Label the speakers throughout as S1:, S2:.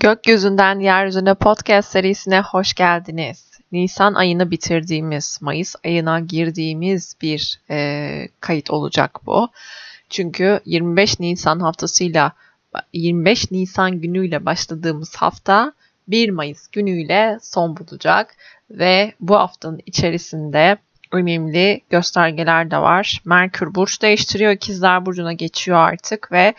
S1: Gökyüzünden Yeryüzüne podcast serisine hoş geldiniz. Nisan ayını bitirdiğimiz, Mayıs ayına girdiğimiz bir e, kayıt olacak bu. Çünkü 25 Nisan haftasıyla 25 Nisan günüyle başladığımız hafta 1 Mayıs günüyle son bulacak ve bu haftanın içerisinde önemli göstergeler de var. Merkür burç değiştiriyor, İkizler burcuna geçiyor artık ve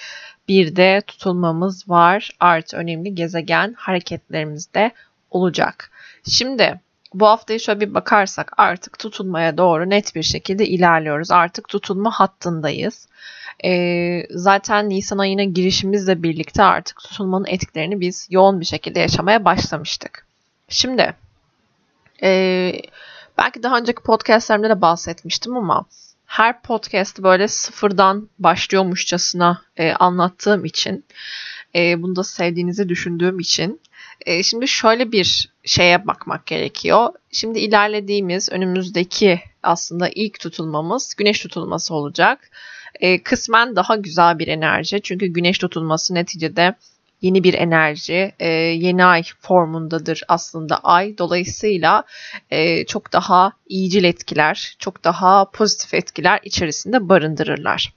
S1: bir de tutulmamız var. Artı önemli gezegen hareketlerimiz de olacak. Şimdi bu haftayı şöyle bir bakarsak artık tutulmaya doğru net bir şekilde ilerliyoruz. Artık tutulma hattındayız. Ee, zaten Nisan ayına girişimizle birlikte artık tutulmanın etkilerini biz yoğun bir şekilde yaşamaya başlamıştık. Şimdi e, belki daha önceki podcastlerimde de bahsetmiştim ama her podcast böyle sıfırdan başlıyormuşçasına e, anlattığım için e, bunu da sevdiğinizi düşündüğüm için e, şimdi şöyle bir şeye bakmak gerekiyor. Şimdi ilerlediğimiz önümüzdeki aslında ilk tutulmamız güneş tutulması olacak. E, kısmen daha güzel bir enerji çünkü güneş tutulması neticede yeni bir enerji, e, yeni ay formundadır aslında ay. Dolayısıyla e, çok daha iyicil etkiler, çok daha pozitif etkiler içerisinde barındırırlar.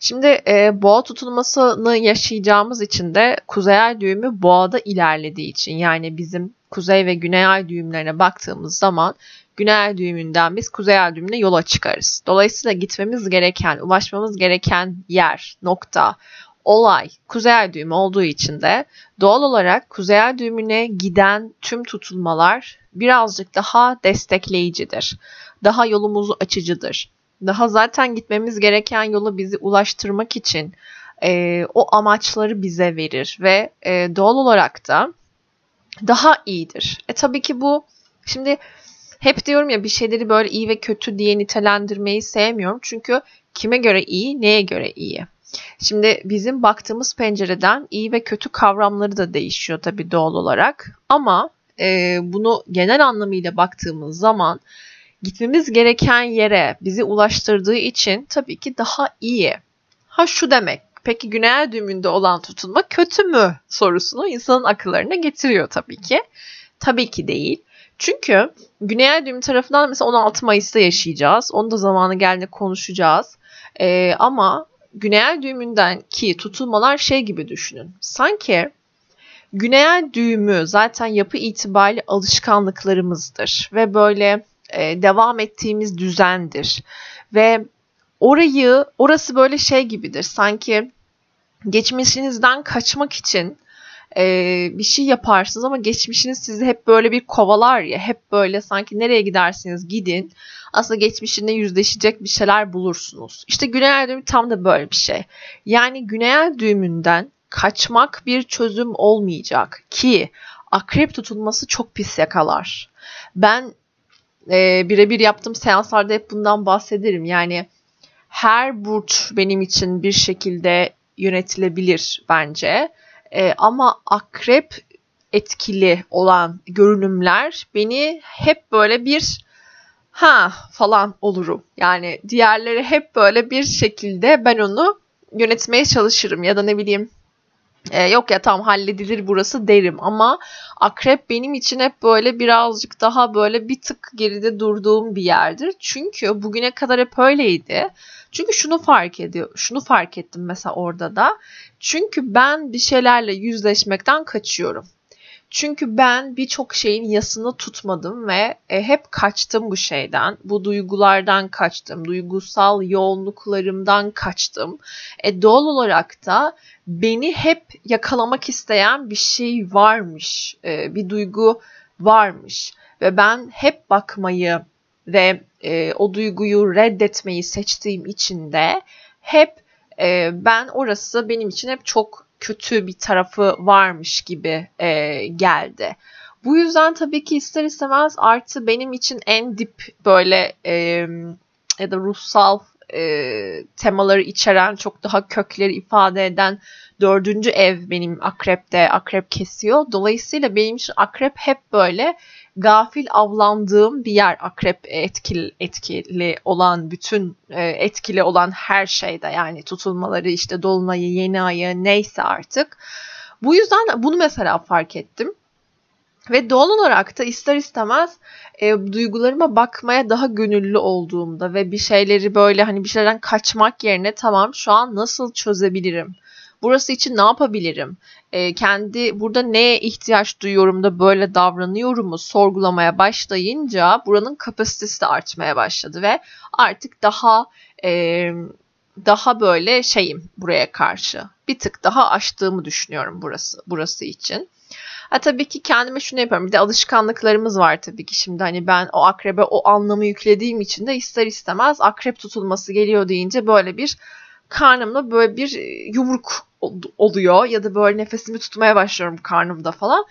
S1: Şimdi e, boğa tutulmasını yaşayacağımız için de kuzey ay düğümü boğada ilerlediği için yani bizim kuzey ve güney ay düğümlerine baktığımız zaman güney ay düğümünden biz kuzey ay düğümüne yola çıkarız. Dolayısıyla gitmemiz gereken, ulaşmamız gereken yer, nokta, olay kuzey ay düğümü olduğu için de doğal olarak kuzey ay düğümüne giden tüm tutulmalar birazcık daha destekleyicidir. Daha yolumuzu açıcıdır. Daha zaten gitmemiz gereken yolu bizi ulaştırmak için e, o amaçları bize verir ve e, doğal olarak da daha iyidir. E tabii ki bu şimdi hep diyorum ya bir şeyleri böyle iyi ve kötü diye nitelendirmeyi sevmiyorum. Çünkü kime göre iyi, neye göre iyi? Şimdi bizim baktığımız pencereden iyi ve kötü kavramları da değişiyor tabii doğal olarak. Ama e, bunu genel anlamıyla baktığımız zaman gitmemiz gereken yere bizi ulaştırdığı için tabii ki daha iyi. Ha şu demek. Peki güney düğümünde olan tutulma kötü mü sorusunu insanın akıllarına getiriyor tabii ki. Tabii ki değil. Çünkü Güney düğümü tarafından mesela 16 Mayıs'ta yaşayacağız. Onu da zamanı geldiğinde konuşacağız. Ee, ama Güney düğümünden ki tutulmalar şey gibi düşünün. Sanki Güney düğümü zaten yapı itibariyle alışkanlıklarımızdır ve böyle e, devam ettiğimiz düzendir. Ve orayı, orası böyle şey gibidir. Sanki geçmişinizden kaçmak için e, bir şey yaparsınız ama geçmişiniz sizi hep böyle bir kovalar ya. Hep böyle sanki nereye gidersiniz gidin. Aslında geçmişinde yüzleşecek bir şeyler bulursunuz. İşte Güney düğümü tam da böyle bir şey. Yani Güney düğümünden kaçmak bir çözüm olmayacak ki akrep tutulması çok pis yakalar. Ben e, birebir yaptığım seanslarda hep bundan bahsederim. Yani her burç benim için bir şekilde yönetilebilir bence. E, ama akrep etkili olan görünümler beni hep böyle bir ha falan olurum. Yani diğerleri hep böyle bir şekilde ben onu yönetmeye çalışırım ya da ne bileyim e, yok ya tam halledilir burası derim ama akrep benim için hep böyle birazcık daha böyle bir tık geride durduğum bir yerdir. Çünkü bugüne kadar hep öyleydi. Çünkü şunu fark ediyor. Şunu fark ettim mesela orada da. Çünkü ben bir şeylerle yüzleşmekten kaçıyorum. Çünkü ben birçok şeyin yasını tutmadım ve e, hep kaçtım bu şeyden. Bu duygulardan kaçtım. Duygusal yoğunluklarımdan kaçtım. E, doğal olarak da beni hep yakalamak isteyen bir şey varmış. E, bir duygu varmış. Ve ben hep bakmayı ve e, o duyguyu reddetmeyi seçtiğim için de hep e, ben orası benim için hep çok kötü bir tarafı varmış gibi e, geldi. Bu yüzden tabii ki ister istemez artı benim için en dip böyle e, ya da ruhsal e, temaları içeren çok daha kökleri ifade eden dördüncü ev benim akrepte akrep kesiyor. Dolayısıyla benim için akrep hep böyle gafil avlandığım bir yer akrep etkili, etkili olan bütün e, etkili olan her şeyde yani tutulmaları işte dolunayı yeni ayı neyse artık Bu yüzden bunu mesela fark ettim. Ve doğal olarak da ister istemez e, duygularıma bakmaya daha gönüllü olduğumda ve bir şeyleri böyle hani bir şeylerden kaçmak yerine tamam şu an nasıl çözebilirim? Burası için ne yapabilirim? E, kendi burada neye ihtiyaç duyuyorum da böyle davranıyorumu sorgulamaya başlayınca buranın kapasitesi de artmaya başladı ve artık daha e, daha böyle şeyim buraya karşı. Bir tık daha aştığımı düşünüyorum burası burası için. Ha tabii ki kendime şunu yapıyorum. Bir de alışkanlıklarımız var tabii ki. Şimdi hani ben o akrebe o anlamı yüklediğim için de ister istemez akrep tutulması geliyor deyince böyle bir karnımda böyle bir e, yumruk oluyor ya da böyle nefesimi tutmaya başlıyorum karnımda falan.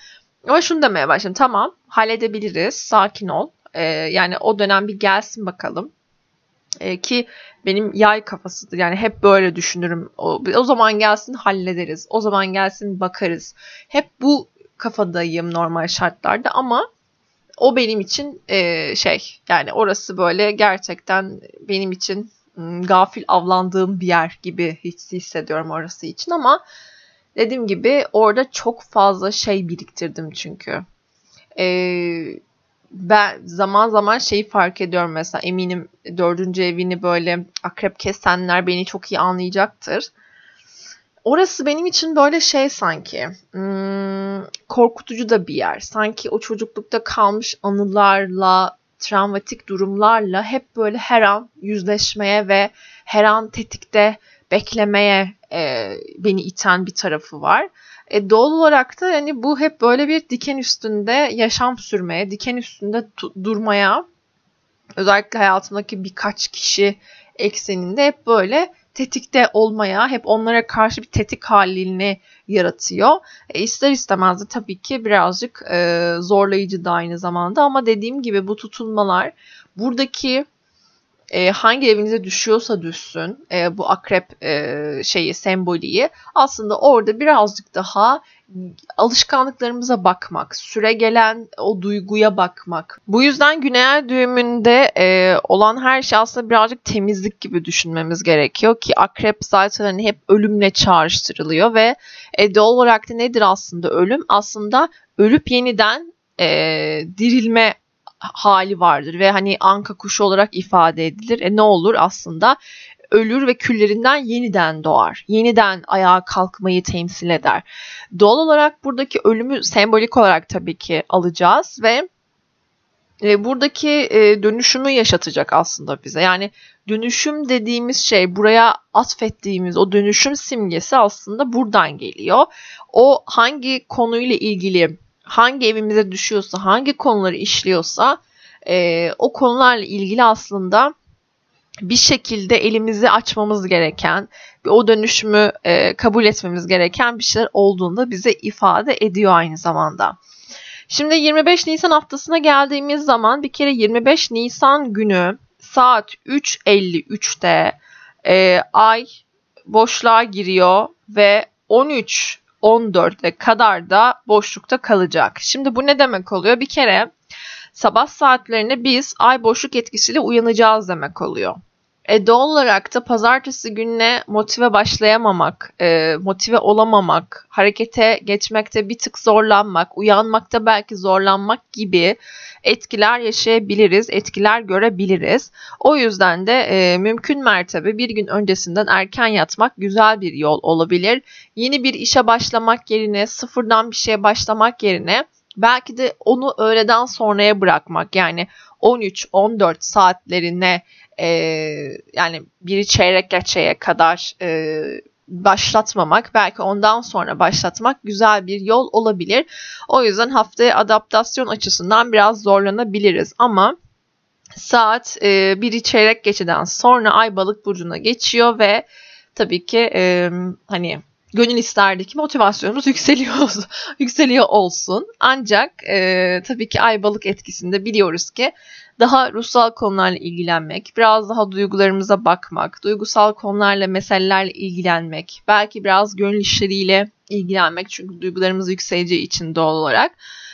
S1: Ama şunu demeye başladım. Tamam halledebiliriz. Sakin ol. Ee, yani o dönem bir gelsin bakalım. Ee, ki benim yay kafasıdır. Yani hep böyle düşünürüm. O, o zaman gelsin hallederiz. O zaman gelsin bakarız. Hep bu kafadayım normal şartlarda ama o benim için e, şey yani orası böyle gerçekten benim için gafil avlandığım bir yer gibi hissediyorum orası için ama dediğim gibi orada çok fazla şey biriktirdim çünkü. Ee, ben zaman zaman şeyi fark ediyorum mesela eminim dördüncü evini böyle akrep kesenler beni çok iyi anlayacaktır. Orası benim için böyle şey sanki hmm, korkutucu da bir yer. Sanki o çocuklukta kalmış anılarla, travmatik durumlarla hep böyle her an yüzleşmeye ve her an tetikte beklemeye e, beni iten bir tarafı var. E, doğal olarak da yani bu hep böyle bir diken üstünde yaşam sürmeye, diken üstünde durmaya, özellikle hayatımdaki birkaç kişi ekseninde hep böyle tetikte olmaya, hep onlara karşı bir tetik halini yaratıyor. E, ister istemez de tabii ki birazcık e, zorlayıcı da aynı zamanda ama dediğim gibi bu tutulmalar buradaki e, hangi evinize düşüyorsa düşsün e, bu akrep e, şeyi semboliği aslında orada birazcık daha alışkanlıklarımıza bakmak, süre gelen o duyguya bakmak. Bu yüzden güney düğümünde e, olan her şey aslında birazcık temizlik gibi düşünmemiz gerekiyor ki akrep zaten hani hep ölümle çağrıştırılıyor ve e, doğal olarak da nedir aslında ölüm? Aslında ölüp yeniden e, dirilme hali vardır ve hani anka kuşu olarak ifade edilir. E ne olur aslında ölür ve küllerinden yeniden doğar. Yeniden ayağa kalkmayı temsil eder. Doğal olarak buradaki ölümü sembolik olarak tabii ki alacağız ve e, buradaki e, dönüşümü yaşatacak aslında bize. Yani dönüşüm dediğimiz şey buraya atfettiğimiz o dönüşüm simgesi aslında buradan geliyor. O hangi konuyla ilgili hangi evimize düşüyorsa, hangi konuları işliyorsa e, o konularla ilgili aslında bir şekilde elimizi açmamız gereken, o dönüşümü e, kabul etmemiz gereken bir şeyler olduğunda bize ifade ediyor aynı zamanda. Şimdi 25 Nisan haftasına geldiğimiz zaman bir kere 25 Nisan günü saat 3.53'te e, ay boşluğa giriyor ve 13 14'e kadar da boşlukta kalacak. Şimdi bu ne demek oluyor? Bir kere sabah saatlerinde biz ay boşluk etkisiyle uyanacağız demek oluyor. E doğal olarak da pazartesi gününe motive başlayamamak, e, motive olamamak, harekete geçmekte bir tık zorlanmak, uyanmakta belki zorlanmak gibi etkiler yaşayabiliriz, etkiler görebiliriz. O yüzden de e, mümkün mertebe bir gün öncesinden erken yatmak güzel bir yol olabilir. Yeni bir işe başlamak yerine, sıfırdan bir şeye başlamak yerine belki de onu öğleden sonraya bırakmak yani 13-14 saatlerine e, yani biri çeyrek geçeye kadar e, başlatmamak belki ondan sonra başlatmak güzel bir yol olabilir. O yüzden haftaya adaptasyon açısından biraz zorlanabiliriz ama saat e, biri çeyrek geçeden sonra ay balık burcuna geçiyor ve tabii ki e, hani gönül isterdi ki motivasyonumuz yükseliyor, yükseliyor olsun. Ancak e, tabii ki ay balık etkisinde biliyoruz ki daha ruhsal konularla ilgilenmek, biraz daha duygularımıza bakmak, duygusal konularla, meselelerle ilgilenmek, belki biraz gönül işleriyle ilgilenmek çünkü duygularımız yükseleceği için doğal olarak.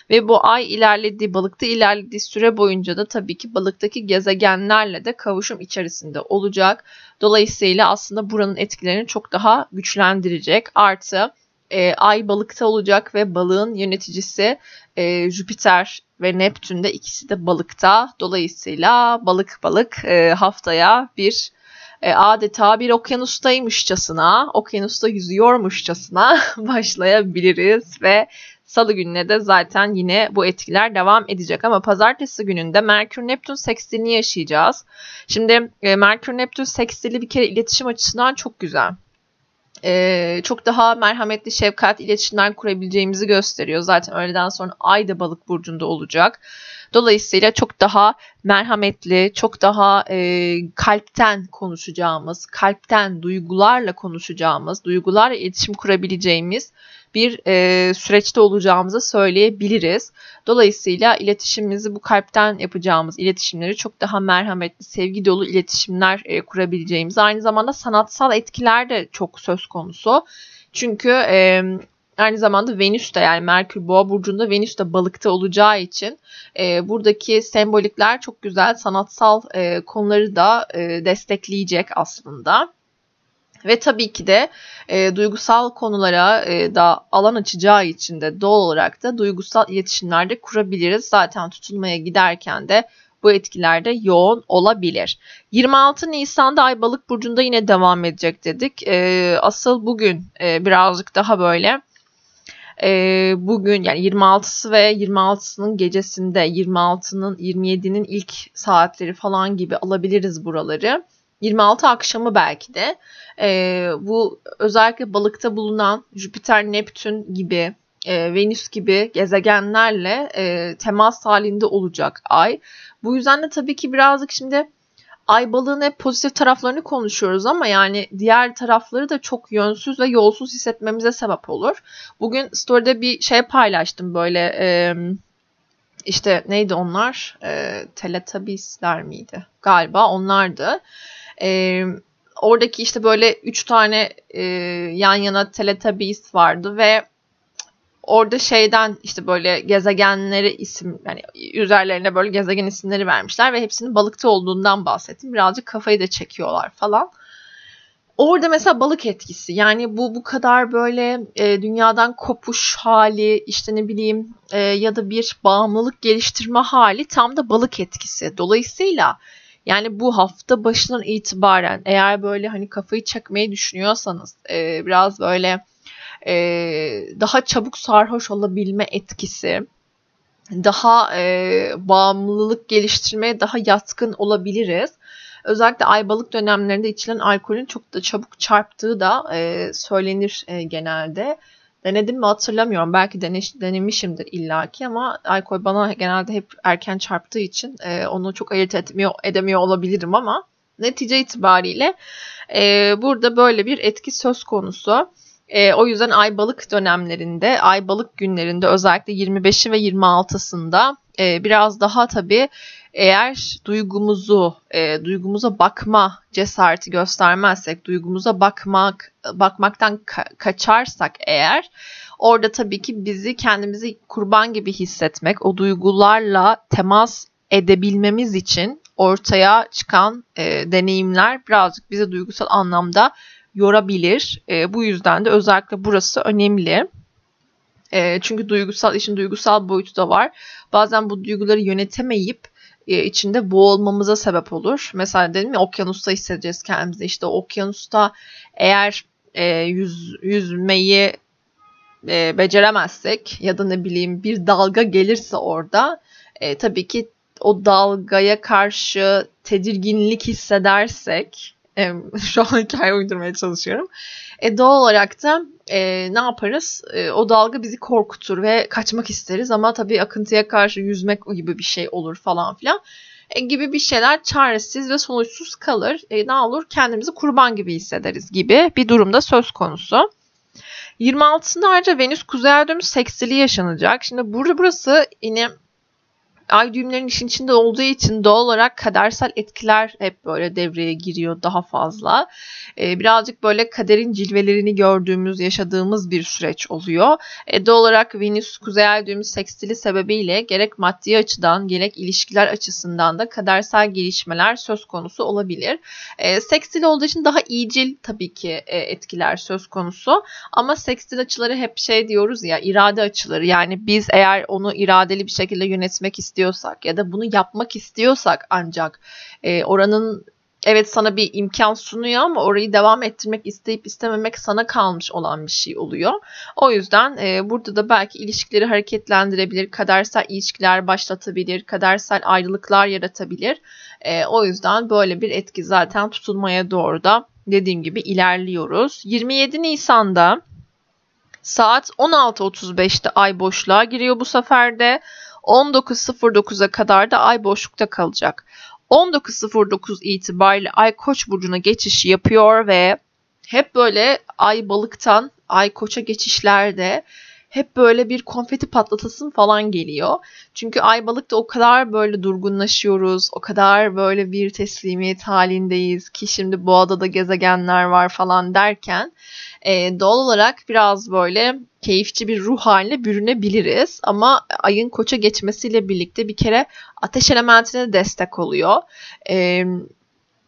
S1: Ve bu ay ilerlediği, balıkta ilerlediği süre boyunca da tabii ki balıktaki gezegenlerle de kavuşum içerisinde olacak. Dolayısıyla aslında buranın etkilerini çok daha güçlendirecek. Artı e, ay balıkta olacak ve balığın yöneticisi e, Jüpiter ve Neptün'de ikisi de balıkta. Dolayısıyla balık balık e, haftaya bir e, adeta bir okyanustaymışçasına, okyanusta yüzüyormuşçasına başlayabiliriz ve Salı gününe de zaten yine bu etkiler devam edecek ama pazartesi gününde Merkür Neptün seksilini yaşayacağız. Şimdi e, Merkür Neptün sekstili bir kere iletişim açısından çok güzel. Ee, çok daha merhametli şefkat iletişimler kurabileceğimizi gösteriyor. Zaten öğleden sonra Ay da balık burcunda olacak. Dolayısıyla çok daha merhametli, çok daha e, kalpten konuşacağımız, kalpten duygularla konuşacağımız, duygularla iletişim kurabileceğimiz bir e, süreçte olacağımızı söyleyebiliriz. Dolayısıyla iletişimimizi bu kalpten yapacağımız iletişimleri çok daha merhametli, sevgi dolu iletişimler e, kurabileceğimiz, aynı zamanda sanatsal etkiler de çok söz konusu. Çünkü e, aynı zamanda Venüs de yani Merkür Boğa burcunda Venüs de balıkta olacağı için e, buradaki sembolikler çok güzel sanatsal e, konuları da e, destekleyecek aslında. Ve tabii ki de e, duygusal konulara e, da alan açacağı için de doğal olarak da duygusal iletişimlerde kurabiliriz. Zaten tutulmaya giderken de bu etkilerde yoğun olabilir. 26 Nisan'da Ay Balık burcunda yine devam edecek dedik. E, asıl bugün e, birazcık daha böyle e, bugün yani 26'sı ve 26'sının gecesinde 26'nın 27'nin ilk saatleri falan gibi alabiliriz buraları. 26 akşamı belki de e, bu özellikle balıkta bulunan Jüpiter, Neptün gibi e, Venüs gibi gezegenlerle e, temas halinde olacak ay. Bu yüzden de tabii ki birazcık şimdi ay balığın hep pozitif taraflarını konuşuyoruz ama yani diğer tarafları da çok yönsüz ve yolsuz hissetmemize sebep olur. Bugün story'de bir şey paylaştım böyle e, işte neydi onlar? E, Teletubbies'ler miydi? Galiba onlardı. E, oradaki işte böyle üç tane e, yan yana Teletubbies vardı ve orada şeyden işte böyle gezegenleri isim yani üzerlerine böyle gezegen isimleri vermişler ve hepsinin balıkta olduğundan bahsettim. Birazcık kafayı da çekiyorlar falan. Orada mesela balık etkisi yani bu bu kadar böyle e, dünyadan kopuş hali işte ne bileyim e, ya da bir bağımlılık geliştirme hali tam da balık etkisi. Dolayısıyla yani bu hafta başından itibaren eğer böyle hani kafayı çekmeyi düşünüyorsanız e, biraz böyle e, daha çabuk sarhoş olabilme etkisi, daha e, bağımlılık geliştirmeye daha yatkın olabiliriz. Özellikle ay balık dönemlerinde içilen alkolün çok da çabuk çarptığı da e, söylenir e, genelde. Denedim mi hatırlamıyorum. Belki deneş, denemişimdir illaki ama alkol bana genelde hep erken çarptığı için e, onu çok ayırt etmiyor, edemiyor olabilirim ama netice itibariyle e, burada böyle bir etki söz konusu. E, o yüzden ay balık dönemlerinde, ay balık günlerinde özellikle 25'i ve 26'sında e, biraz daha tabii eğer duygumuzu, e, duygumuza bakma cesareti göstermezsek, duygumuza bakmak, bakmaktan ka- kaçarsak eğer, orada tabii ki bizi kendimizi kurban gibi hissetmek, o duygularla temas edebilmemiz için ortaya çıkan e, deneyimler birazcık bize duygusal anlamda yorabilir. E, bu yüzden de özellikle burası önemli. E, çünkü duygusal işin duygusal boyutu da var. Bazen bu duyguları yönetemeyip e, içinde boğulmamıza sebep olur. Mesela dedim ya okyanusta hissedeceğiz kendimizi. İşte okyanusta eğer e, yüz, yüzmeyi e, beceremezsek ya da ne bileyim bir dalga gelirse orada e, tabii ki o dalgaya karşı tedirginlik hissedersek e, şu an hikaye uydurmaya çalışıyorum. E, doğal olarak da e, ne yaparız? E, o dalga bizi korkutur ve kaçmak isteriz ama tabii akıntıya karşı yüzmek gibi bir şey olur falan filan. E, gibi bir şeyler çaresiz ve sonuçsuz kalır. E, ne olur? Kendimizi kurban gibi hissederiz gibi bir durumda söz konusu. 26'sında ayrıca Venüs Kuzey Ay seksili yaşanacak. Şimdi burada burası yine ay düğümlerin işin içinde olduğu için doğal olarak kadersel etkiler hep böyle devreye giriyor daha fazla. Ee, birazcık böyle kaderin cilvelerini gördüğümüz, yaşadığımız bir süreç oluyor. Ee, doğal olarak Venüs kuzey ay düğümü sekstili sebebiyle gerek maddi açıdan gerek ilişkiler açısından da kadersel gelişmeler söz konusu olabilir. Ee, sekstil olduğu için daha iyicil tabii ki e, etkiler söz konusu. Ama sekstil açıları hep şey diyoruz ya irade açıları. Yani biz eğer onu iradeli bir şekilde yönetmek istiyorsak ya da bunu yapmak istiyorsak ancak e, oranın evet sana bir imkan sunuyor ama orayı devam ettirmek isteyip istememek sana kalmış olan bir şey oluyor. O yüzden e, burada da belki ilişkileri hareketlendirebilir, kadersel ilişkiler başlatabilir, kadersel ayrılıklar yaratabilir. E, o yüzden böyle bir etki zaten tutulmaya doğru da dediğim gibi ilerliyoruz. 27 Nisan'da saat 16.35'te ay boşluğa giriyor bu sefer de. 19.09'a kadar da ay boşlukta kalacak. 19.09 itibariyle ay koç burcuna geçiş yapıyor ve hep böyle ay balıktan ay koça geçişlerde hep böyle bir konfeti patlatasın falan geliyor. Çünkü ay balıkta o kadar böyle durgunlaşıyoruz, o kadar böyle bir teslimiyet halindeyiz ki şimdi boğada da gezegenler var falan derken e, doğal olarak biraz böyle keyifçi bir ruh haline bürünebiliriz. Ama ayın koça geçmesiyle birlikte bir kere ateş elementine destek oluyor. E,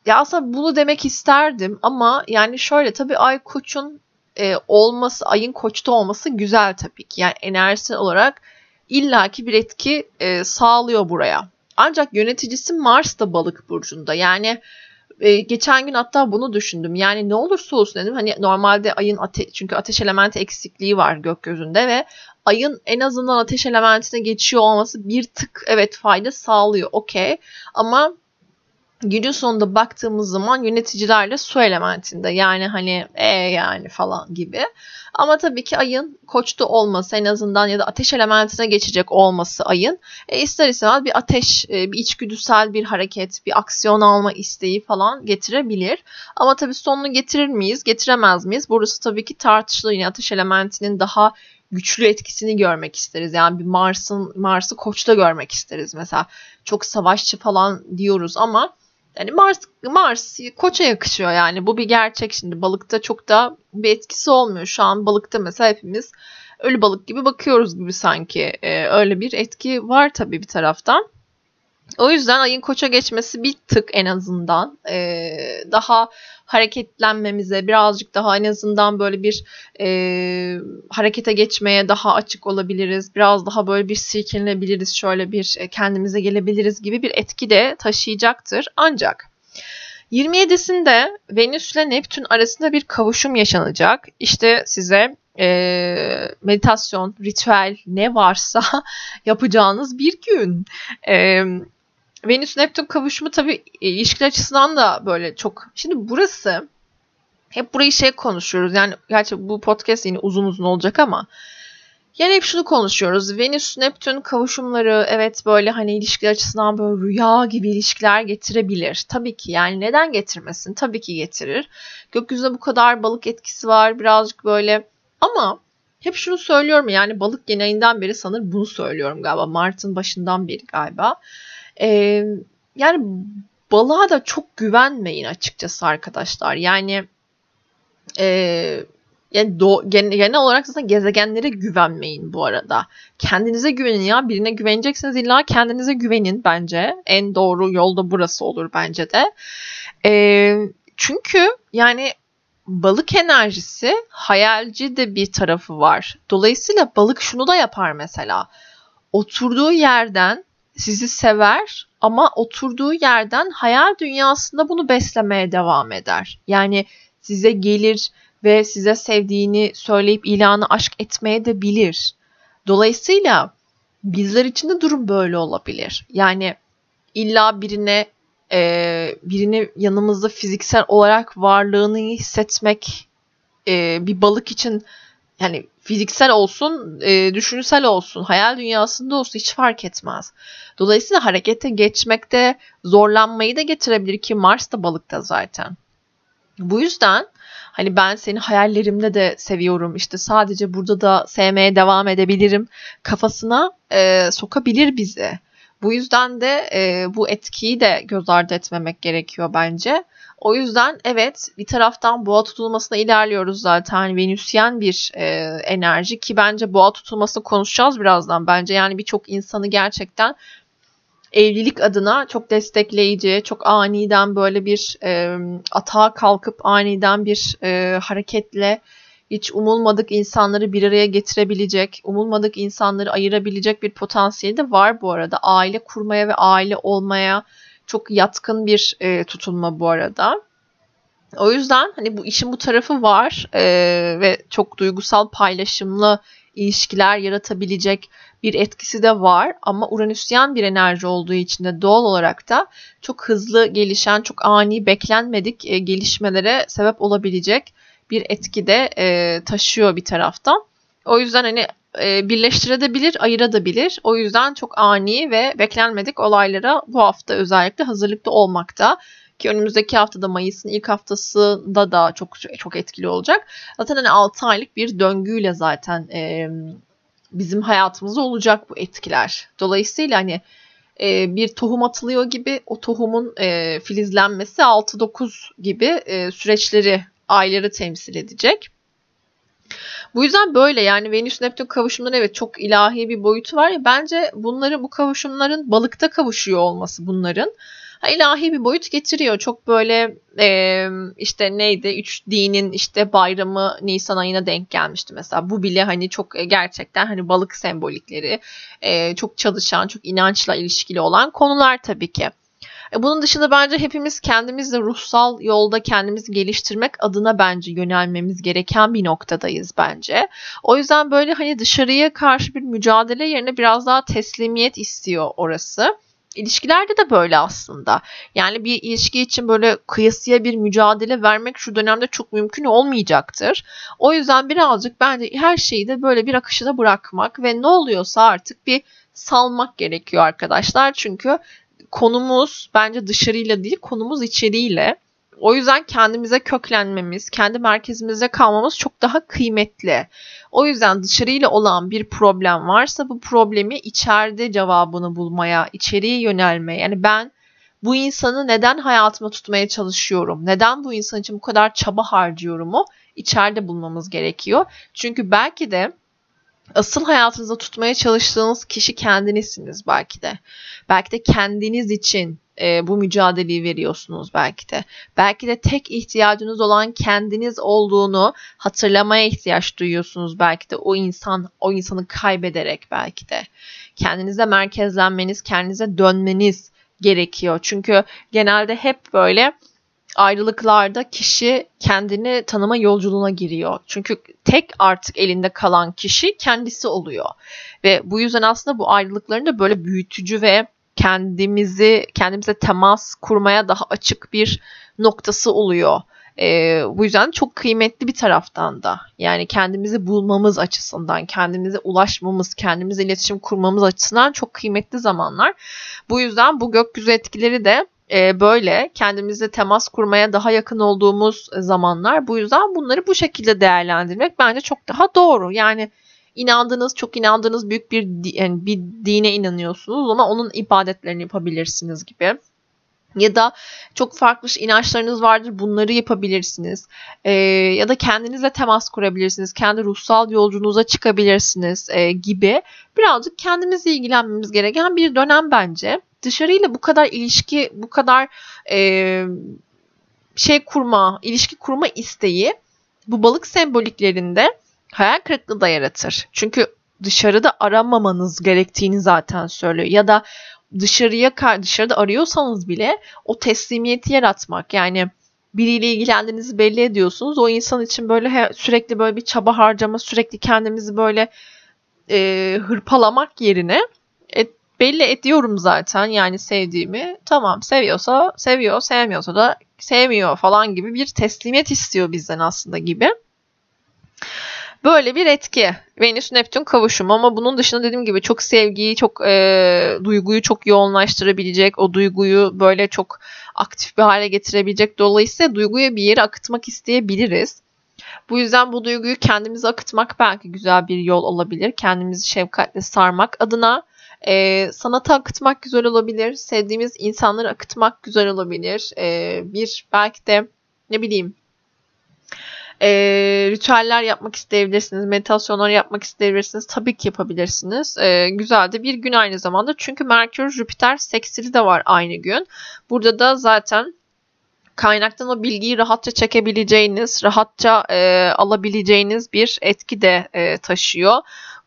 S1: ya aslında bunu demek isterdim ama yani şöyle tabii ay koçun e, olması, ayın koçta olması güzel tabii ki. Yani enerjisel olarak illaki bir etki e, sağlıyor buraya. Ancak yöneticisi Mars da balık burcunda. Yani e, geçen gün hatta bunu düşündüm. Yani ne olursa olsun dedim. Hani normalde ayın ate çünkü ateş elementi eksikliği var gökyüzünde ve ayın en azından ateş elementine geçiyor olması bir tık evet fayda sağlıyor. Okey. Ama günün sonunda baktığımız zaman yöneticilerle su elementinde yani hani e yani falan gibi. Ama tabii ki ayın koçta olması en azından ya da ateş elementine geçecek olması ayın e, ister istemez bir ateş, e, bir içgüdüsel bir hareket, bir aksiyon alma isteği falan getirebilir. Ama tabii sonunu getirir miyiz, getiremez miyiz? Burası tabii ki tartışılır. Yine ateş elementinin daha güçlü etkisini görmek isteriz. Yani bir Mars'ın Mars'ı koçta görmek isteriz mesela. Çok savaşçı falan diyoruz ama yani Mars, Mars koça yakışıyor yani. Bu bir gerçek şimdi. Balıkta çok da bir etkisi olmuyor. Şu an balıkta mesela hepimiz ölü balık gibi bakıyoruz gibi sanki. Ee, öyle bir etki var tabii bir taraftan. O yüzden ayın koça geçmesi bir tık en azından e, daha hareketlenmemize birazcık daha en azından böyle bir e, harekete geçmeye daha açık olabiliriz. Biraz daha böyle bir silkelenebiliriz, şöyle bir e, kendimize gelebiliriz gibi bir etki de taşıyacaktır. Ancak 27'sinde Venüs ile Neptün arasında bir kavuşum yaşanacak. İşte size e, meditasyon, ritüel ne varsa yapacağınız bir gün. E, Venüs Neptün kavuşumu tabii e, ilişkiler açısından da böyle çok. Şimdi burası hep burayı şey konuşuyoruz. Yani gerçi bu podcast yine uzun uzun olacak ama yani hep şunu konuşuyoruz. Venüs Neptün kavuşumları evet böyle hani ilişkiler açısından böyle rüya gibi ilişkiler getirebilir. Tabii ki yani neden getirmesin? Tabii ki getirir. Gökyüzünde bu kadar balık etkisi var. Birazcık böyle ama hep şunu söylüyorum yani balık yeni ayından beri sanır bunu söylüyorum galiba. Mart'ın başından beri galiba. Ee, yani balığa da çok güvenmeyin açıkçası arkadaşlar. Yani e, yani do, genel, genel olarak zaten gezegenlere güvenmeyin bu arada. Kendinize güvenin ya. Birine güveneceksiniz illa kendinize güvenin bence. En doğru yolda burası olur bence de. E, çünkü yani balık enerjisi hayalci de bir tarafı var. Dolayısıyla balık şunu da yapar mesela. Oturduğu yerden sizi sever ama oturduğu yerden hayal dünyasında bunu beslemeye devam eder. Yani size gelir ve size sevdiğini söyleyip ilanı aşk etmeye de bilir. Dolayısıyla bizler için de durum böyle olabilir. Yani illa birine e, birini yanımızda fiziksel olarak varlığını hissetmek e, bir balık için yani fiziksel olsun, e, düşünsel olsun, hayal dünyasında olsun hiç fark etmez. Dolayısıyla harekete geçmekte zorlanmayı da getirebilir ki Mars da balıkta zaten. Bu yüzden hani ben seni hayallerimde de seviyorum işte sadece burada da sevmeye devam edebilirim kafasına e, sokabilir bizi. Bu yüzden de e, bu etkiyi de göz ardı etmemek gerekiyor bence. O yüzden evet bir taraftan boğa tutulmasına ilerliyoruz zaten. Venüsyen bir e, enerji ki bence boğa tutulmasını konuşacağız birazdan. Bence yani birçok insanı gerçekten evlilik adına çok destekleyici, çok aniden böyle bir e, atağa kalkıp aniden bir e, hareketle hiç umulmadık insanları bir araya getirebilecek, umulmadık insanları ayırabilecek bir potansiyeli de var bu arada. Aile kurmaya ve aile olmaya çok yatkın bir e, tutulma bu arada. O yüzden hani bu işin bu tarafı var e, ve çok duygusal paylaşımlı ilişkiler yaratabilecek bir etkisi de var ama Uranüsyen bir enerji olduğu için de doğal olarak da çok hızlı gelişen, çok ani beklenmedik e, gelişmelere sebep olabilecek bir etki de e, taşıyor bir taraftan. O yüzden hani e, birleştirebilir, ayırabilir. O yüzden çok ani ve beklenmedik olaylara bu hafta özellikle hazırlıklı olmakta. Ki önümüzdeki haftada Mayıs'ın ilk haftasında da çok çok etkili olacak. Zaten hani 6 aylık bir döngüyle zaten e, bizim hayatımızda olacak bu etkiler. Dolayısıyla hani e, bir tohum atılıyor gibi o tohumun e, filizlenmesi 6-9 gibi e, süreçleri, ayları temsil edecek. Bu yüzden böyle yani Venüs Neptün kavuşumları evet çok ilahi bir boyutu var ya bence bunları bu kavuşumların balıkta kavuşuyor olması bunların ilahi bir boyut getiriyor. Çok böyle e, işte neydi üç dinin işte bayramı Nisan ayına denk gelmişti mesela. Bu bile hani çok gerçekten hani balık sembolikleri e, çok çalışan çok inançla ilişkili olan konular tabii ki. E, bunun dışında bence hepimiz kendimizle ruhsal yolda kendimizi geliştirmek adına bence yönelmemiz gereken bir noktadayız bence. O yüzden böyle hani dışarıya karşı bir mücadele yerine biraz daha teslimiyet istiyor orası. İlişkilerde de böyle aslında. Yani bir ilişki için böyle kıyasıya bir mücadele vermek şu dönemde çok mümkün olmayacaktır. O yüzden birazcık bence her şeyi de böyle bir akışına bırakmak ve ne oluyorsa artık bir salmak gerekiyor arkadaşlar. Çünkü konumuz bence dışarıyla değil konumuz içeriyle. O yüzden kendimize köklenmemiz, kendi merkezimizde kalmamız çok daha kıymetli. O yüzden dışarıyla olan bir problem varsa bu problemi içeride cevabını bulmaya, içeriye yönelmeye. Yani ben bu insanı neden hayatıma tutmaya çalışıyorum? Neden bu insan için bu kadar çaba harcıyorumu içeride bulmamız gerekiyor. Çünkü belki de asıl hayatınızda tutmaya çalıştığınız kişi kendinizsiniz belki de. Belki de kendiniz için e, bu mücadeleyi veriyorsunuz belki de. Belki de tek ihtiyacınız olan kendiniz olduğunu hatırlamaya ihtiyaç duyuyorsunuz belki de o insan o insanı kaybederek belki de. Kendinize merkezlenmeniz, kendinize dönmeniz gerekiyor. Çünkü genelde hep böyle ayrılıklarda kişi kendini tanıma yolculuğuna giriyor. Çünkü tek artık elinde kalan kişi kendisi oluyor. Ve bu yüzden aslında bu ayrılıkların da böyle büyütücü ve kendimizi kendimize temas kurmaya daha açık bir noktası oluyor. E, bu yüzden çok kıymetli bir taraftan da yani kendimizi bulmamız açısından, kendimize ulaşmamız, kendimize iletişim kurmamız açısından çok kıymetli zamanlar. Bu yüzden bu gökyüzü etkileri de e, böyle kendimizle temas kurmaya daha yakın olduğumuz zamanlar. Bu yüzden bunları bu şekilde değerlendirmek bence çok daha doğru. Yani inandığınız, çok inandığınız büyük bir yani bir dine inanıyorsunuz ama onun ibadetlerini yapabilirsiniz gibi. Ya da çok farklı inançlarınız vardır bunları yapabilirsiniz. Ee, ya da kendinizle temas kurabilirsiniz. Kendi ruhsal yolculuğunuza çıkabilirsiniz e, gibi. Birazcık kendimizle ilgilenmemiz gereken bir dönem bence. Dışarıyla bu kadar ilişki, bu kadar e, şey kurma, ilişki kurma isteği bu balık semboliklerinde hayal kırıklığı da yaratır. Çünkü dışarıda aramamanız gerektiğini zaten söylüyor. Ya da dışarıya dışarıda arıyorsanız bile o teslimiyeti yaratmak yani biriyle ilgilendiğinizi belli ediyorsunuz. O insan için böyle sürekli böyle bir çaba harcama, sürekli kendimizi böyle e, hırpalamak yerine e, belli ediyorum zaten yani sevdiğimi. Tamam seviyorsa seviyor, sevmiyorsa da sevmiyor falan gibi bir teslimiyet istiyor bizden aslında gibi. Böyle bir etki. Venüs Neptün kavuşumu ama bunun dışında dediğim gibi çok sevgiyi, çok e, duyguyu çok yoğunlaştırabilecek, o duyguyu böyle çok aktif bir hale getirebilecek. Dolayısıyla duyguya bir yere akıtmak isteyebiliriz. Bu yüzden bu duyguyu kendimize akıtmak belki güzel bir yol olabilir. Kendimizi şefkatle sarmak adına E, sanata akıtmak güzel olabilir. Sevdiğimiz insanları akıtmak güzel olabilir. E, bir belki de ne bileyim e, ritüeller yapmak isteyebilirsiniz. Meditasyonlar yapmak isteyebilirsiniz. Tabii ki yapabilirsiniz. E, güzel de bir gün aynı zamanda. Çünkü Merkür, Jüpiter seksili de var aynı gün. Burada da zaten kaynaktan o bilgiyi rahatça çekebileceğiniz, rahatça e, alabileceğiniz bir etki de e, taşıyor.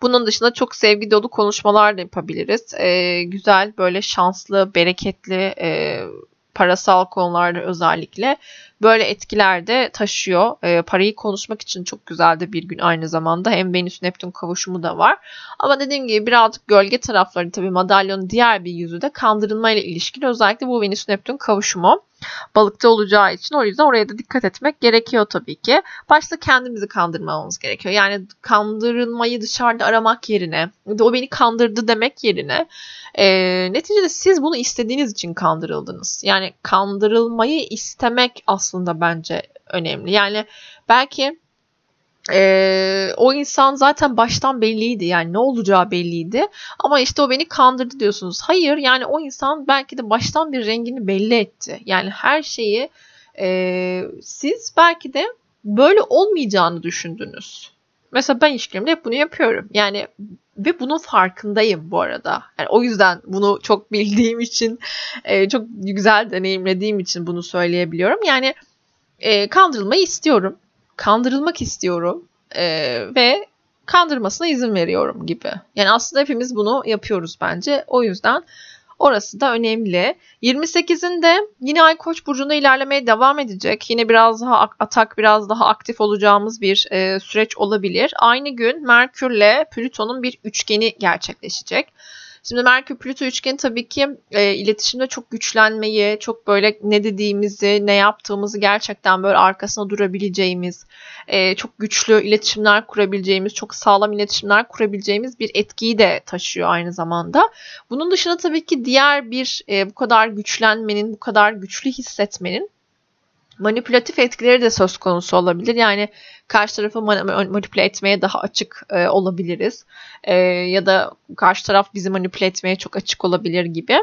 S1: Bunun dışında çok sevgi dolu konuşmalar da yapabiliriz. E, güzel, böyle şanslı, bereketli, e, parasal konularda özellikle böyle etkiler de taşıyor. E, parayı konuşmak için çok güzel de bir gün aynı zamanda. Hem Venüs Neptün kavuşumu da var. Ama dediğim gibi birazcık gölge tarafları tabii madalyonun diğer bir yüzü de kandırılma ile ilişkili. Özellikle bu Venüs Neptün kavuşumu balıkta olacağı için o yüzden oraya da dikkat etmek gerekiyor tabii ki. Başta kendimizi kandırmamamız gerekiyor. Yani kandırılmayı dışarıda aramak yerine o beni kandırdı demek yerine e, neticede siz bunu istediğiniz için kandırıldınız. Yani kandırılmayı istemek aslında bence önemli. Yani belki ee, o insan zaten baştan belliydi yani ne olacağı belliydi ama işte o beni kandırdı diyorsunuz. Hayır yani o insan belki de baştan bir rengini belli etti. Yani her şeyi e, siz belki de böyle olmayacağını düşündünüz. Mesela ben ilişkilerimde hep bunu yapıyorum. Yani ve bunun farkındayım bu arada. Yani o yüzden bunu çok bildiğim için, e, çok güzel deneyimlediğim için bunu söyleyebiliyorum. Yani e, kandırılmayı istiyorum kandırılmak istiyorum e, ve kandırmasına izin veriyorum gibi. Yani aslında hepimiz bunu yapıyoruz bence. O yüzden orası da önemli. 28'inde yine Ay Koç burcunda ilerlemeye devam edecek. Yine biraz daha atak, biraz daha aktif olacağımız bir e, süreç olabilir. Aynı gün Merkürle Plüton'un bir üçgeni gerçekleşecek. Şimdi Merkür Plüto üçgeni tabii ki e, iletişimde çok güçlenmeyi, çok böyle ne dediğimizi, ne yaptığımızı gerçekten böyle arkasına durabileceğimiz, e, çok güçlü iletişimler kurabileceğimiz, çok sağlam iletişimler kurabileceğimiz bir etkiyi de taşıyor aynı zamanda. Bunun dışında tabii ki diğer bir e, bu kadar güçlenmenin, bu kadar güçlü hissetmenin manipülatif etkileri de söz konusu olabilir. Yani karşı tarafı manipüle etmeye daha açık e, olabiliriz. E, ya da karşı taraf bizi manipüle etmeye çok açık olabilir gibi.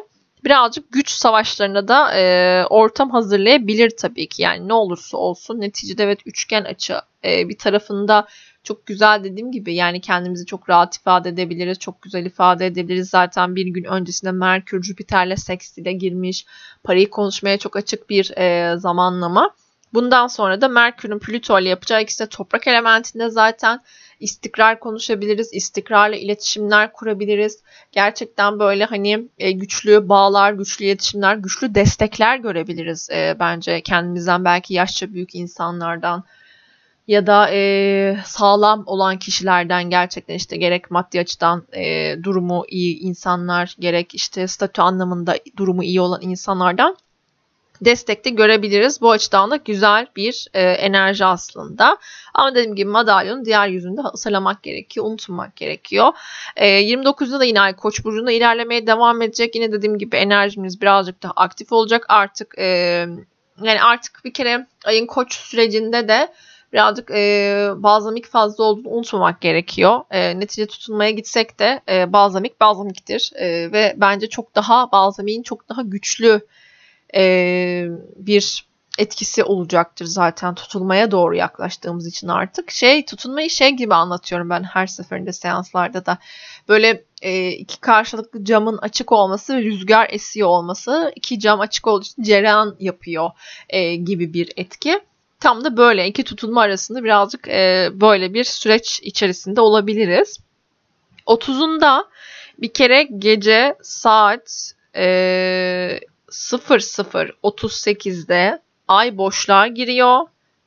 S1: Birazcık güç savaşlarına da e, ortam hazırlayabilir tabii ki. Yani ne olursa olsun neticede evet üçgen açı e, bir tarafında çok güzel dediğim gibi yani kendimizi çok rahat ifade edebiliriz. Çok güzel ifade edebiliriz. Zaten bir gün öncesinde Merkür Jüpiter'le seksile girmiş. Parayı konuşmaya çok açık bir e, zamanlama. Bundan sonra da Merkür'ün Plüto ile yapacağı ikisi de toprak elementinde zaten istikrar konuşabiliriz, istikrarla iletişimler kurabiliriz. Gerçekten böyle hani e, güçlü bağlar, güçlü iletişimler, güçlü destekler görebiliriz e, bence kendimizden belki yaşça büyük insanlardan ya da e, sağlam olan kişilerden gerçekten işte gerek maddi açıdan e, durumu iyi insanlar gerek işte statü anlamında durumu iyi olan insanlardan destekte görebiliriz. Bu açıdan da güzel bir e, enerji aslında. Ama dediğim gibi madalyonun diğer yüzünde hatırlamak gerekiyor, unutmak gerekiyor. E, 29'da da yine Ay Koç burcunda ilerlemeye devam edecek. Yine dediğim gibi enerjimiz birazcık daha aktif olacak. Artık e, yani artık bir kere ayın Koç sürecinde de birazcık e, balzamik fazla olduğunu unutmamak gerekiyor. E, netice tutunmaya gitsek de e, balzamik balzamiktir e, ve bence çok daha balzamiğin çok daha güçlü e, bir etkisi olacaktır zaten tutulmaya doğru yaklaştığımız için artık. Şey tutunmayı şey gibi anlatıyorum ben her seferinde seanslarda da. Böyle e, iki karşılıklı camın açık olması ve rüzgar esiyor olması iki cam açık olduğu için cereyan yapıyor e, gibi bir etki. Tam da böyle iki tutunma arasında birazcık e, böyle bir süreç içerisinde olabiliriz. 30'unda bir kere gece saat e, 00.38'de ay boşluğa giriyor.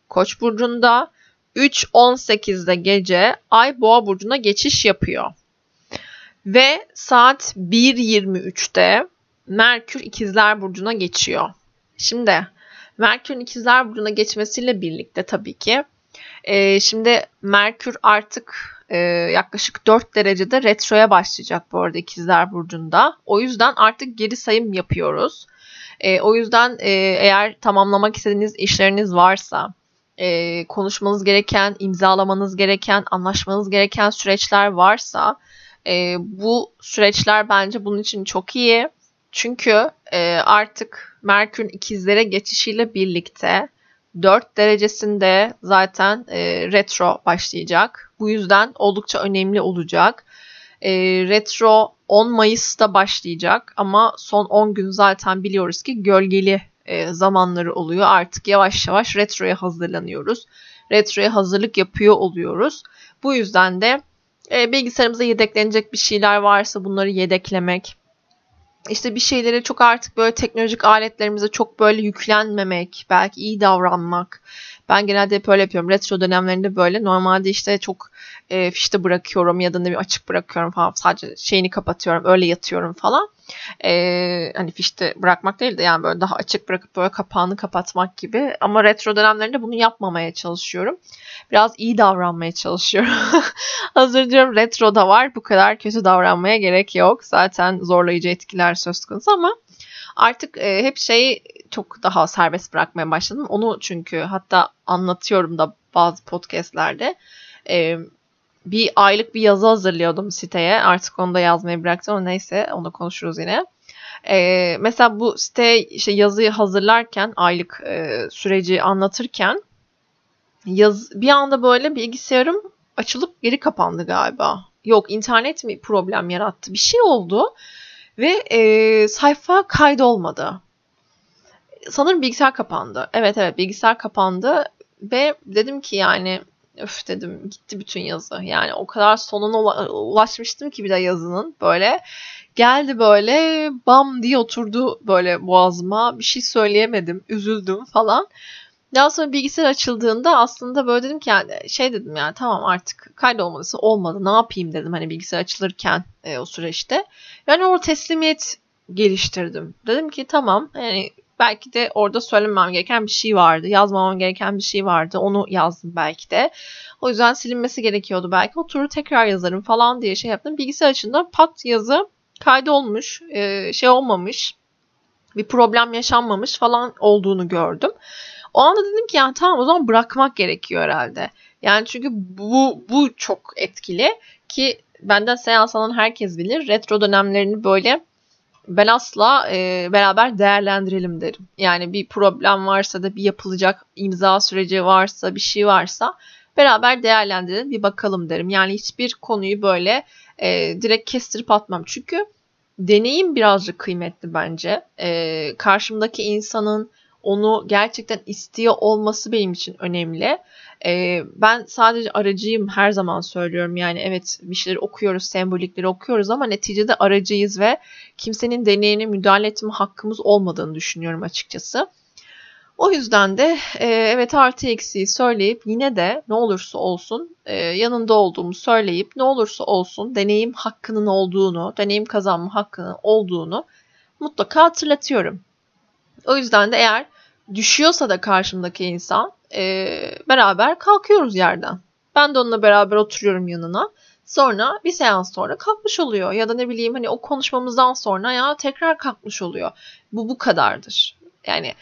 S1: Koç burcunda 3.18'de gece ay boğa burcuna geçiş yapıyor. Ve saat 1.23'te Merkür ikizler burcuna geçiyor. Şimdi Merkür'ün ikizler burcuna geçmesiyle birlikte tabii ki e, şimdi Merkür artık e, yaklaşık 4 derecede retroya başlayacak bu arada ikizler burcunda. O yüzden artık geri sayım yapıyoruz. E, o yüzden e, eğer tamamlamak istediğiniz işleriniz varsa, e, konuşmanız gereken, imzalamanız gereken, anlaşmanız gereken süreçler varsa E, bu süreçler bence bunun için çok iyi. Çünkü e, artık Merkür'ün ikizlere geçişiyle birlikte 4 derecesinde zaten e, retro başlayacak. Bu yüzden oldukça önemli olacak. E, retro 10 Mayıs'ta başlayacak ama son 10 gün zaten biliyoruz ki gölgeli e, zamanları oluyor. Artık yavaş yavaş retroya hazırlanıyoruz. Retroya hazırlık yapıyor oluyoruz. Bu yüzden de e, bilgisayarımıza yedeklenecek bir şeyler varsa bunları yedeklemek, işte bir şeylere çok artık böyle teknolojik aletlerimize çok böyle yüklenmemek, belki iyi davranmak. Ben genelde hep öyle yapıyorum. Retro dönemlerinde böyle normalde işte çok e, fişte bırakıyorum ya da ne bir açık bırakıyorum falan. Sadece şeyini kapatıyorum. Öyle yatıyorum falan. E, hani fişte bırakmak değil de yani böyle daha açık bırakıp böyle kapağını kapatmak gibi. Ama retro dönemlerinde bunu yapmamaya çalışıyorum. Biraz iyi davranmaya çalışıyorum. Hazır diyorum retro da var. Bu kadar kötü davranmaya gerek yok. Zaten zorlayıcı etkiler söz konusu ama artık e, hep şeyi çok daha serbest bırakmaya başladım. Onu çünkü hatta anlatıyorum da bazı podcastlerde. E, bir aylık bir yazı hazırlıyordum siteye. Artık onu da yazmayı bıraktım ama neyse onu konuşuruz yine. E, mesela bu site işte yazıyı hazırlarken aylık e, süreci anlatırken yaz bir anda böyle bilgisayarım açılıp geri kapandı galiba. Yok internet mi problem yarattı? Bir şey oldu ve e, sayfa kaydolmadı. Sanırım bilgisayar kapandı. Evet evet bilgisayar kapandı ve dedim ki yani öf dedim gitti bütün yazı. Yani o kadar sonuna ulaşmıştım ki bir de yazının böyle. Geldi böyle bam diye oturdu böyle boğazıma. Bir şey söyleyemedim. Üzüldüm falan. Daha sonra bilgisayar açıldığında aslında böyle dedim ki yani şey dedim yani tamam artık kaydolmalısı olmadı ne yapayım dedim hani bilgisayar açılırken e, o süreçte. Yani o teslimiyet geliştirdim. Dedim ki tamam yani belki de orada söylemem gereken bir şey vardı. Yazmamam gereken bir şey vardı. Onu yazdım belki de. O yüzden silinmesi gerekiyordu belki. Oturur tekrar yazarım falan diye şey yaptım. Bilgisayar açında pat yazı kaydolmuş. E, şey olmamış. Bir problem yaşanmamış falan olduğunu gördüm. O anda dedim ki yani tamam o zaman bırakmak gerekiyor herhalde. Yani çünkü bu, bu çok etkili ki benden seans alan herkes bilir. Retro dönemlerini böyle ben asla e, beraber değerlendirelim derim. Yani bir problem varsa da bir yapılacak imza süreci varsa bir şey varsa beraber değerlendirelim bir bakalım derim. Yani hiçbir konuyu böyle e, direkt kestirip atmam. Çünkü deneyim birazcık kıymetli bence. E, karşımdaki insanın onu gerçekten istiyor olması benim için önemli. Ee, ben sadece aracıyım her zaman söylüyorum. Yani evet bir şeyleri okuyoruz, sembolikleri okuyoruz ama neticede aracıyız ve kimsenin deneyine müdahale etme hakkımız olmadığını düşünüyorum açıkçası. O yüzden de e, evet artı eksiği söyleyip yine de ne olursa olsun e, yanında olduğumu söyleyip ne olursa olsun deneyim hakkının olduğunu, deneyim kazanma hakkının olduğunu mutlaka hatırlatıyorum. O yüzden de eğer düşüyorsa da karşımdaki insan e, beraber kalkıyoruz yerden. Ben de onunla beraber oturuyorum yanına. Sonra bir seans sonra kalkmış oluyor. Ya da ne bileyim hani o konuşmamızdan sonra ya tekrar kalkmış oluyor. Bu bu kadardır. Yani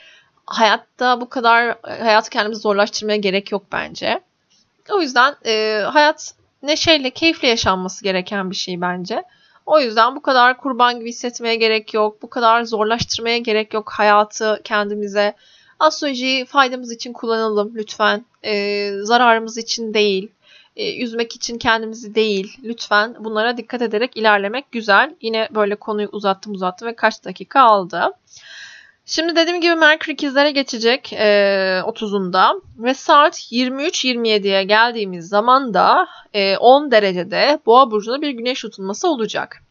S1: hayatta bu kadar hayatı kendimizi zorlaştırmaya gerek yok bence. O yüzden e, hayat neşeyle, keyifle yaşanması gereken bir şey bence. O yüzden bu kadar kurban gibi hissetmeye gerek yok. Bu kadar zorlaştırmaya gerek yok hayatı kendimize. Astrolojiyi faydamız için kullanalım lütfen. Ee, zararımız için değil. E, üzmek için kendimizi değil. Lütfen bunlara dikkat ederek ilerlemek güzel. Yine böyle konuyu uzattım uzattım ve kaç dakika aldı. Şimdi dediğim gibi Merkür ikizlere geçecek e, 30'unda ve saat 23-27'ye geldiğimiz zaman da e, 10 derecede Boğa burcunda bir güneş tutulması olacak.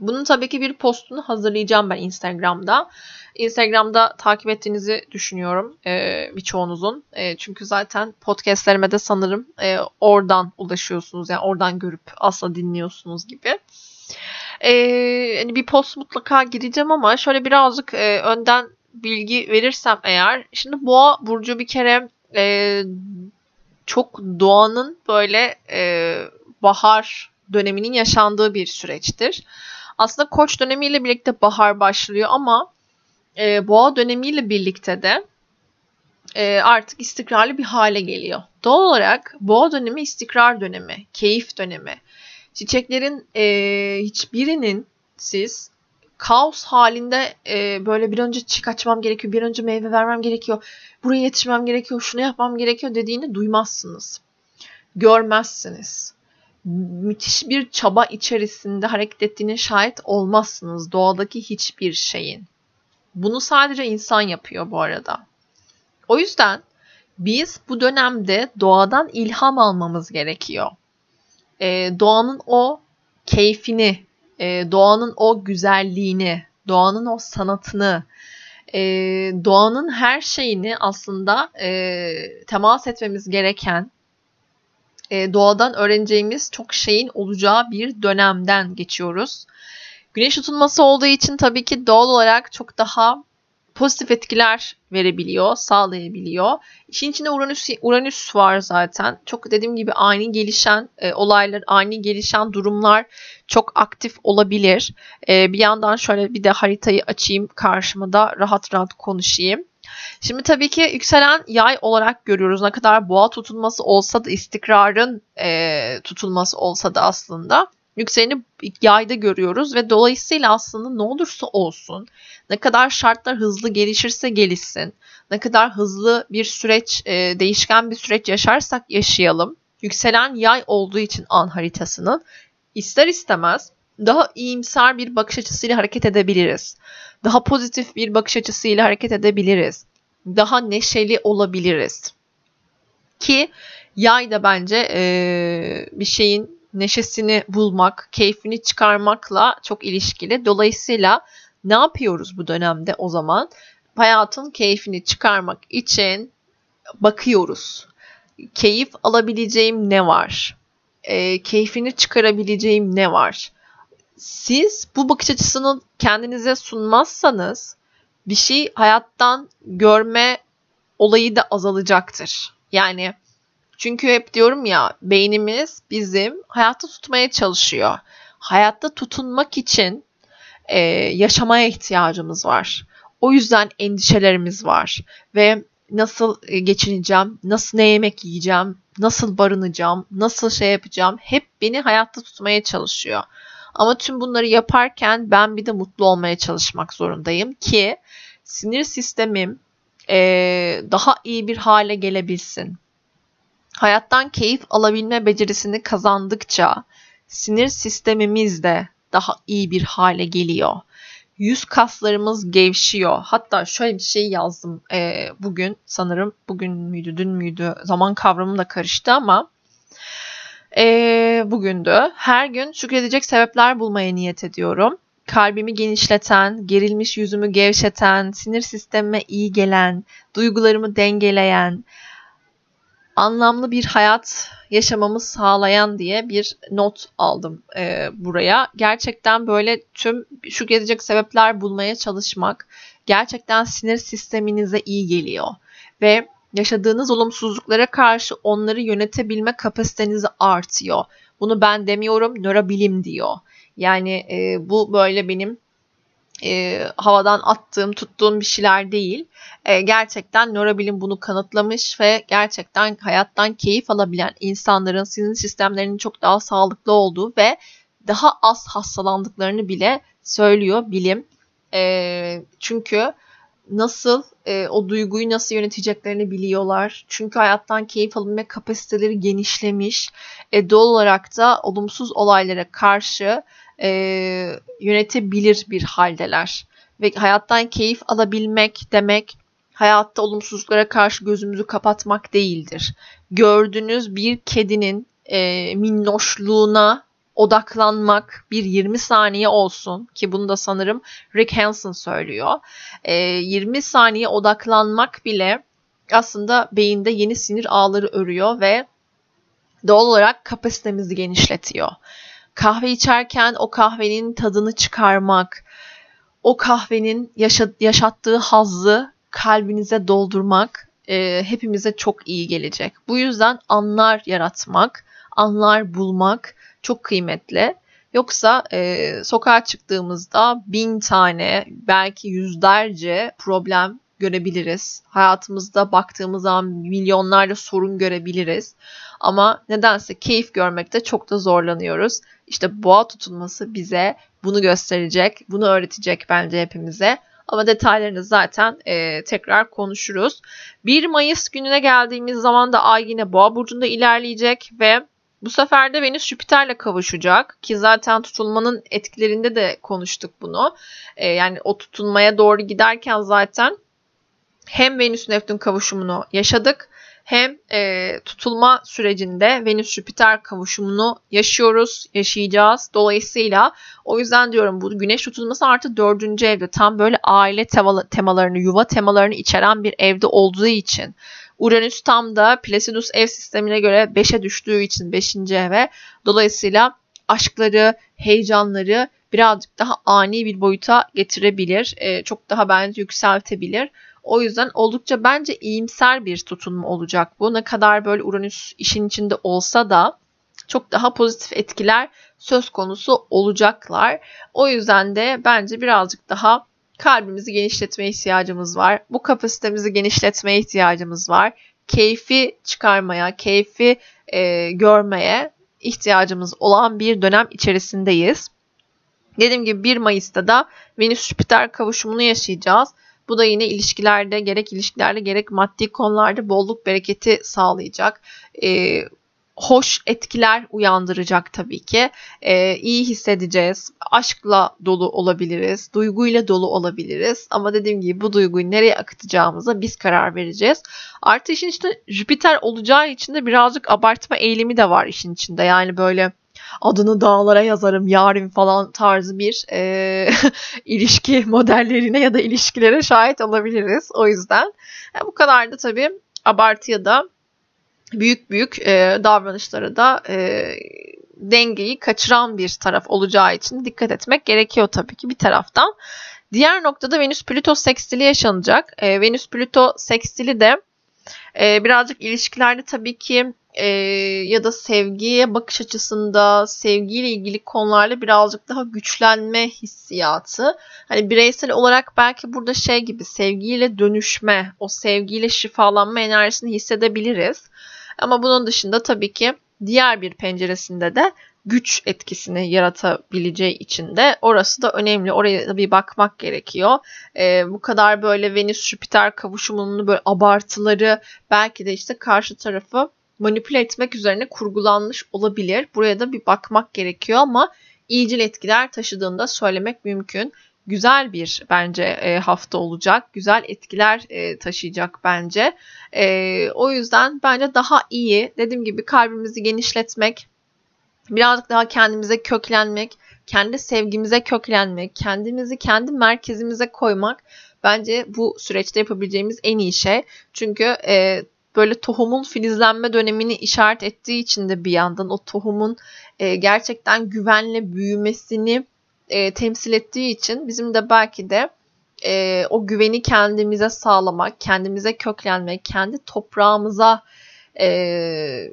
S1: Bunun tabii ki bir postunu hazırlayacağım ben Instagram'da. Instagram'da takip ettiğinizi düşünüyorum e, birçoğunuzun. E, çünkü zaten podcastlerime de sanırım e, oradan ulaşıyorsunuz. Yani oradan görüp asla dinliyorsunuz gibi. E, hani bir post mutlaka gireceğim ama şöyle birazcık e, önden bilgi verirsem eğer. Şimdi boğa burcu bir kere e, çok doğanın böyle e, bahar döneminin yaşandığı bir süreçtir. Aslında koç dönemiyle birlikte bahar başlıyor ama e, boğa dönemiyle birlikte de e, artık istikrarlı bir hale geliyor. Doğal olarak boğa dönemi istikrar dönemi, keyif dönemi. Çiçeklerin e, hiçbirinin siz kaos halinde e, böyle bir önce çiçek açmam gerekiyor, bir önce meyve vermem gerekiyor, buraya yetişmem gerekiyor, şunu yapmam gerekiyor dediğini duymazsınız. Görmezsiniz. Müthiş bir çaba içerisinde hareket ettiğine şahit olmazsınız doğadaki hiçbir şeyin. Bunu sadece insan yapıyor bu arada. O yüzden biz bu dönemde doğadan ilham almamız gerekiyor. Ee, doğanın o keyfini, e, doğanın o güzelliğini, doğanın o sanatını, e, doğanın her şeyini aslında e, temas etmemiz gereken, e, doğadan öğreneceğimiz çok şeyin olacağı bir dönemden geçiyoruz. Güneş tutulması olduğu için tabii ki doğal olarak çok daha pozitif etkiler verebiliyor, sağlayabiliyor. İşin içinde Uranüs, Uranüs var zaten. Çok dediğim gibi ani gelişen e, olaylar, ani gelişen durumlar çok aktif olabilir. E, bir yandan şöyle bir de haritayı açayım karşıma da rahat rahat konuşayım. Şimdi tabii ki yükselen yay olarak görüyoruz. Ne kadar boğa tutulması olsa da istikrarın e, tutulması olsa da aslında yükseleni yayda görüyoruz ve dolayısıyla aslında ne olursa olsun ne kadar şartlar hızlı gelişirse gelişsin ne kadar hızlı bir süreç e, değişken bir süreç yaşarsak yaşayalım yükselen yay olduğu için an haritasının ister istemez daha iyimser bir bakış açısıyla hareket edebiliriz. Daha pozitif bir bakış açısıyla hareket edebiliriz. Daha neşeli olabiliriz. Ki yay da bence e, bir şeyin neşesini bulmak, keyfini çıkarmakla çok ilişkili. Dolayısıyla ne yapıyoruz bu dönemde o zaman? Hayatın keyfini çıkarmak için bakıyoruz. Keyif alabileceğim ne var? E, keyfini çıkarabileceğim ne var? Siz bu bakış açısını kendinize sunmazsanız bir şey hayattan görme olayı da azalacaktır. Yani çünkü hep diyorum ya beynimiz bizim hayatta tutmaya çalışıyor. Hayatta tutunmak için e, yaşamaya ihtiyacımız var. O yüzden endişelerimiz var ve nasıl e, geçineceğim, nasıl ne yemek yiyeceğim, nasıl barınacağım, nasıl şey yapacağım hep beni hayatta tutmaya çalışıyor. Ama tüm bunları yaparken ben bir de mutlu olmaya çalışmak zorundayım ki sinir sistemim e, daha iyi bir hale gelebilsin hayattan keyif alabilme becerisini kazandıkça sinir sistemimiz de daha iyi bir hale geliyor. Yüz kaslarımız gevşiyor. Hatta şöyle bir şey yazdım e, bugün sanırım bugün müydü dün müydü zaman kavramım da karıştı ama e, bugündü. Her gün şükredecek sebepler bulmaya niyet ediyorum. Kalbimi genişleten, gerilmiş yüzümü gevşeten, sinir sistemime iyi gelen, duygularımı dengeleyen, anlamlı bir hayat yaşamamı sağlayan diye bir not aldım e, buraya. Gerçekten böyle tüm şu gelecek sebepler bulmaya çalışmak gerçekten sinir sisteminize iyi geliyor. Ve yaşadığınız olumsuzluklara karşı onları yönetebilme kapasitenizi artıyor. Bunu ben demiyorum, nörobilim diyor. Yani e, bu böyle benim e, havadan attığım, tuttuğum bir şeyler değil. E, gerçekten nörobilim bunu kanıtlamış ve gerçekten hayattan keyif alabilen insanların sinir sistemlerinin çok daha sağlıklı olduğu ve daha az hastalandıklarını bile söylüyor bilim. E, çünkü nasıl e, o duyguyu nasıl yöneteceklerini biliyorlar. Çünkü hayattan keyif alabilme kapasiteleri genişlemiş. E, doğal olarak da olumsuz olaylara karşı e, yönetebilir bir haldeler. Ve hayattan keyif alabilmek demek hayatta olumsuzluklara karşı gözümüzü kapatmak değildir. Gördüğünüz bir kedinin e, minnoşluğuna odaklanmak bir 20 saniye olsun ki bunu da sanırım Rick Hansen söylüyor. E, 20 saniye odaklanmak bile aslında beyinde yeni sinir ağları örüyor ve doğal olarak kapasitemizi genişletiyor kahve içerken o kahvenin tadını çıkarmak, o kahvenin yaşa, yaşattığı hazzı kalbinize doldurmak e, hepimize çok iyi gelecek. Bu yüzden anlar yaratmak, anlar bulmak çok kıymetli. Yoksa e, sokağa çıktığımızda bin tane belki yüzlerce problem görebiliriz. Hayatımızda baktığımız zaman milyonlarca sorun görebiliriz. Ama nedense keyif görmekte çok da zorlanıyoruz. İşte boğa tutulması bize bunu gösterecek, bunu öğretecek bence hepimize. Ama detaylarını zaten e, tekrar konuşuruz. 1 Mayıs gününe geldiğimiz zaman da Ay yine Boğa burcunda ilerleyecek ve bu sefer de Venüs Jüpiter'le kavuşacak ki zaten tutulmanın etkilerinde de konuştuk bunu. E, yani o tutulmaya doğru giderken zaten hem Venüs Neptün kavuşumunu yaşadık hem e, tutulma sürecinde Venüs-Jüpiter kavuşumunu yaşıyoruz, yaşayacağız. Dolayısıyla o yüzden diyorum bu güneş tutulması artı dördüncü evde tam böyle aile temalarını, yuva temalarını içeren bir evde olduğu için Uranüs tam da Placidus ev sistemine göre 5'e düştüğü için 5. eve dolayısıyla aşkları, heyecanları birazcık daha ani bir boyuta getirebilir. E, çok daha bence yükseltebilir. O yüzden oldukça bence iyimser bir tutum olacak bu. Ne kadar böyle Uranüs işin içinde olsa da çok daha pozitif etkiler söz konusu olacaklar. O yüzden de bence birazcık daha kalbimizi genişletmeye ihtiyacımız var. Bu kapasitemizi genişletmeye ihtiyacımız var. Keyfi çıkarmaya, keyfi e, görmeye ihtiyacımız olan bir dönem içerisindeyiz. Dediğim gibi 1 Mayıs'ta da Venüs-Jüpiter kavuşumunu yaşayacağız. Bu da yine ilişkilerde gerek ilişkilerde gerek maddi konularda bolluk bereketi sağlayacak. E, hoş etkiler uyandıracak tabii ki. Ee, iyi hissedeceğiz. Aşkla dolu olabiliriz. Duyguyla dolu olabiliriz. Ama dediğim gibi bu duyguyu nereye akıtacağımıza biz karar vereceğiz. Artı işin içinde Jüpiter olacağı için de birazcık abartma eğilimi de var işin içinde. Yani böyle adını dağlara yazarım yarın falan tarzı bir e, ilişki modellerine ya da ilişkilere şahit olabiliriz. O yüzden yani bu kadar da tabii abartıya da büyük büyük e, davranışlara da e, dengeyi kaçıran bir taraf olacağı için dikkat etmek gerekiyor tabii ki bir taraftan. Diğer noktada Venüs-Plüto sekstili yaşanacak. E, Venüs-Plüto sekstili de e, birazcık ilişkilerde tabii ki e, ya da sevgiye bakış açısında sevgiyle ilgili konularla birazcık daha güçlenme hissiyatı. Hani bireysel olarak belki burada şey gibi sevgiyle dönüşme, o sevgiyle şifalanma enerjisini hissedebiliriz. Ama bunun dışında tabii ki diğer bir penceresinde de güç etkisini yaratabileceği için de orası da önemli. Oraya da bir bakmak gerekiyor. Ee, bu kadar böyle Venüs-Jüpiter kavuşumunun böyle abartıları belki de işte karşı tarafı manipüle etmek üzerine kurgulanmış olabilir. Buraya da bir bakmak gerekiyor ama iyicil etkiler taşıdığında söylemek mümkün. Güzel bir bence e, hafta olacak. Güzel etkiler e, taşıyacak bence. E, o yüzden bence daha iyi. Dediğim gibi kalbimizi genişletmek, birazcık daha kendimize köklenmek, kendi sevgimize köklenmek, kendimizi kendi merkezimize koymak bence bu süreçte yapabileceğimiz en iyi şey. Çünkü e, böyle tohumun filizlenme dönemini işaret ettiği için de bir yandan o tohumun e, gerçekten güvenle büyümesini e, temsil ettiği için bizim de belki de e, o güveni kendimize sağlamak, kendimize köklenmek, kendi toprağımıza e,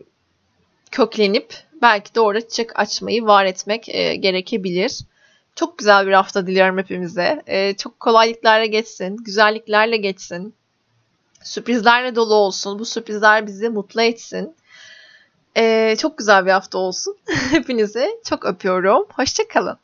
S1: köklenip belki de orada çiçek açmayı var etmek e, gerekebilir. Çok güzel bir hafta diliyorum hepimize. E, çok kolaylıklarla geçsin, güzelliklerle geçsin. Sürprizlerle dolu olsun. Bu sürprizler bizi mutlu etsin. Ee, çok güzel bir hafta olsun. Hepinizi çok öpüyorum. Hoşçakalın.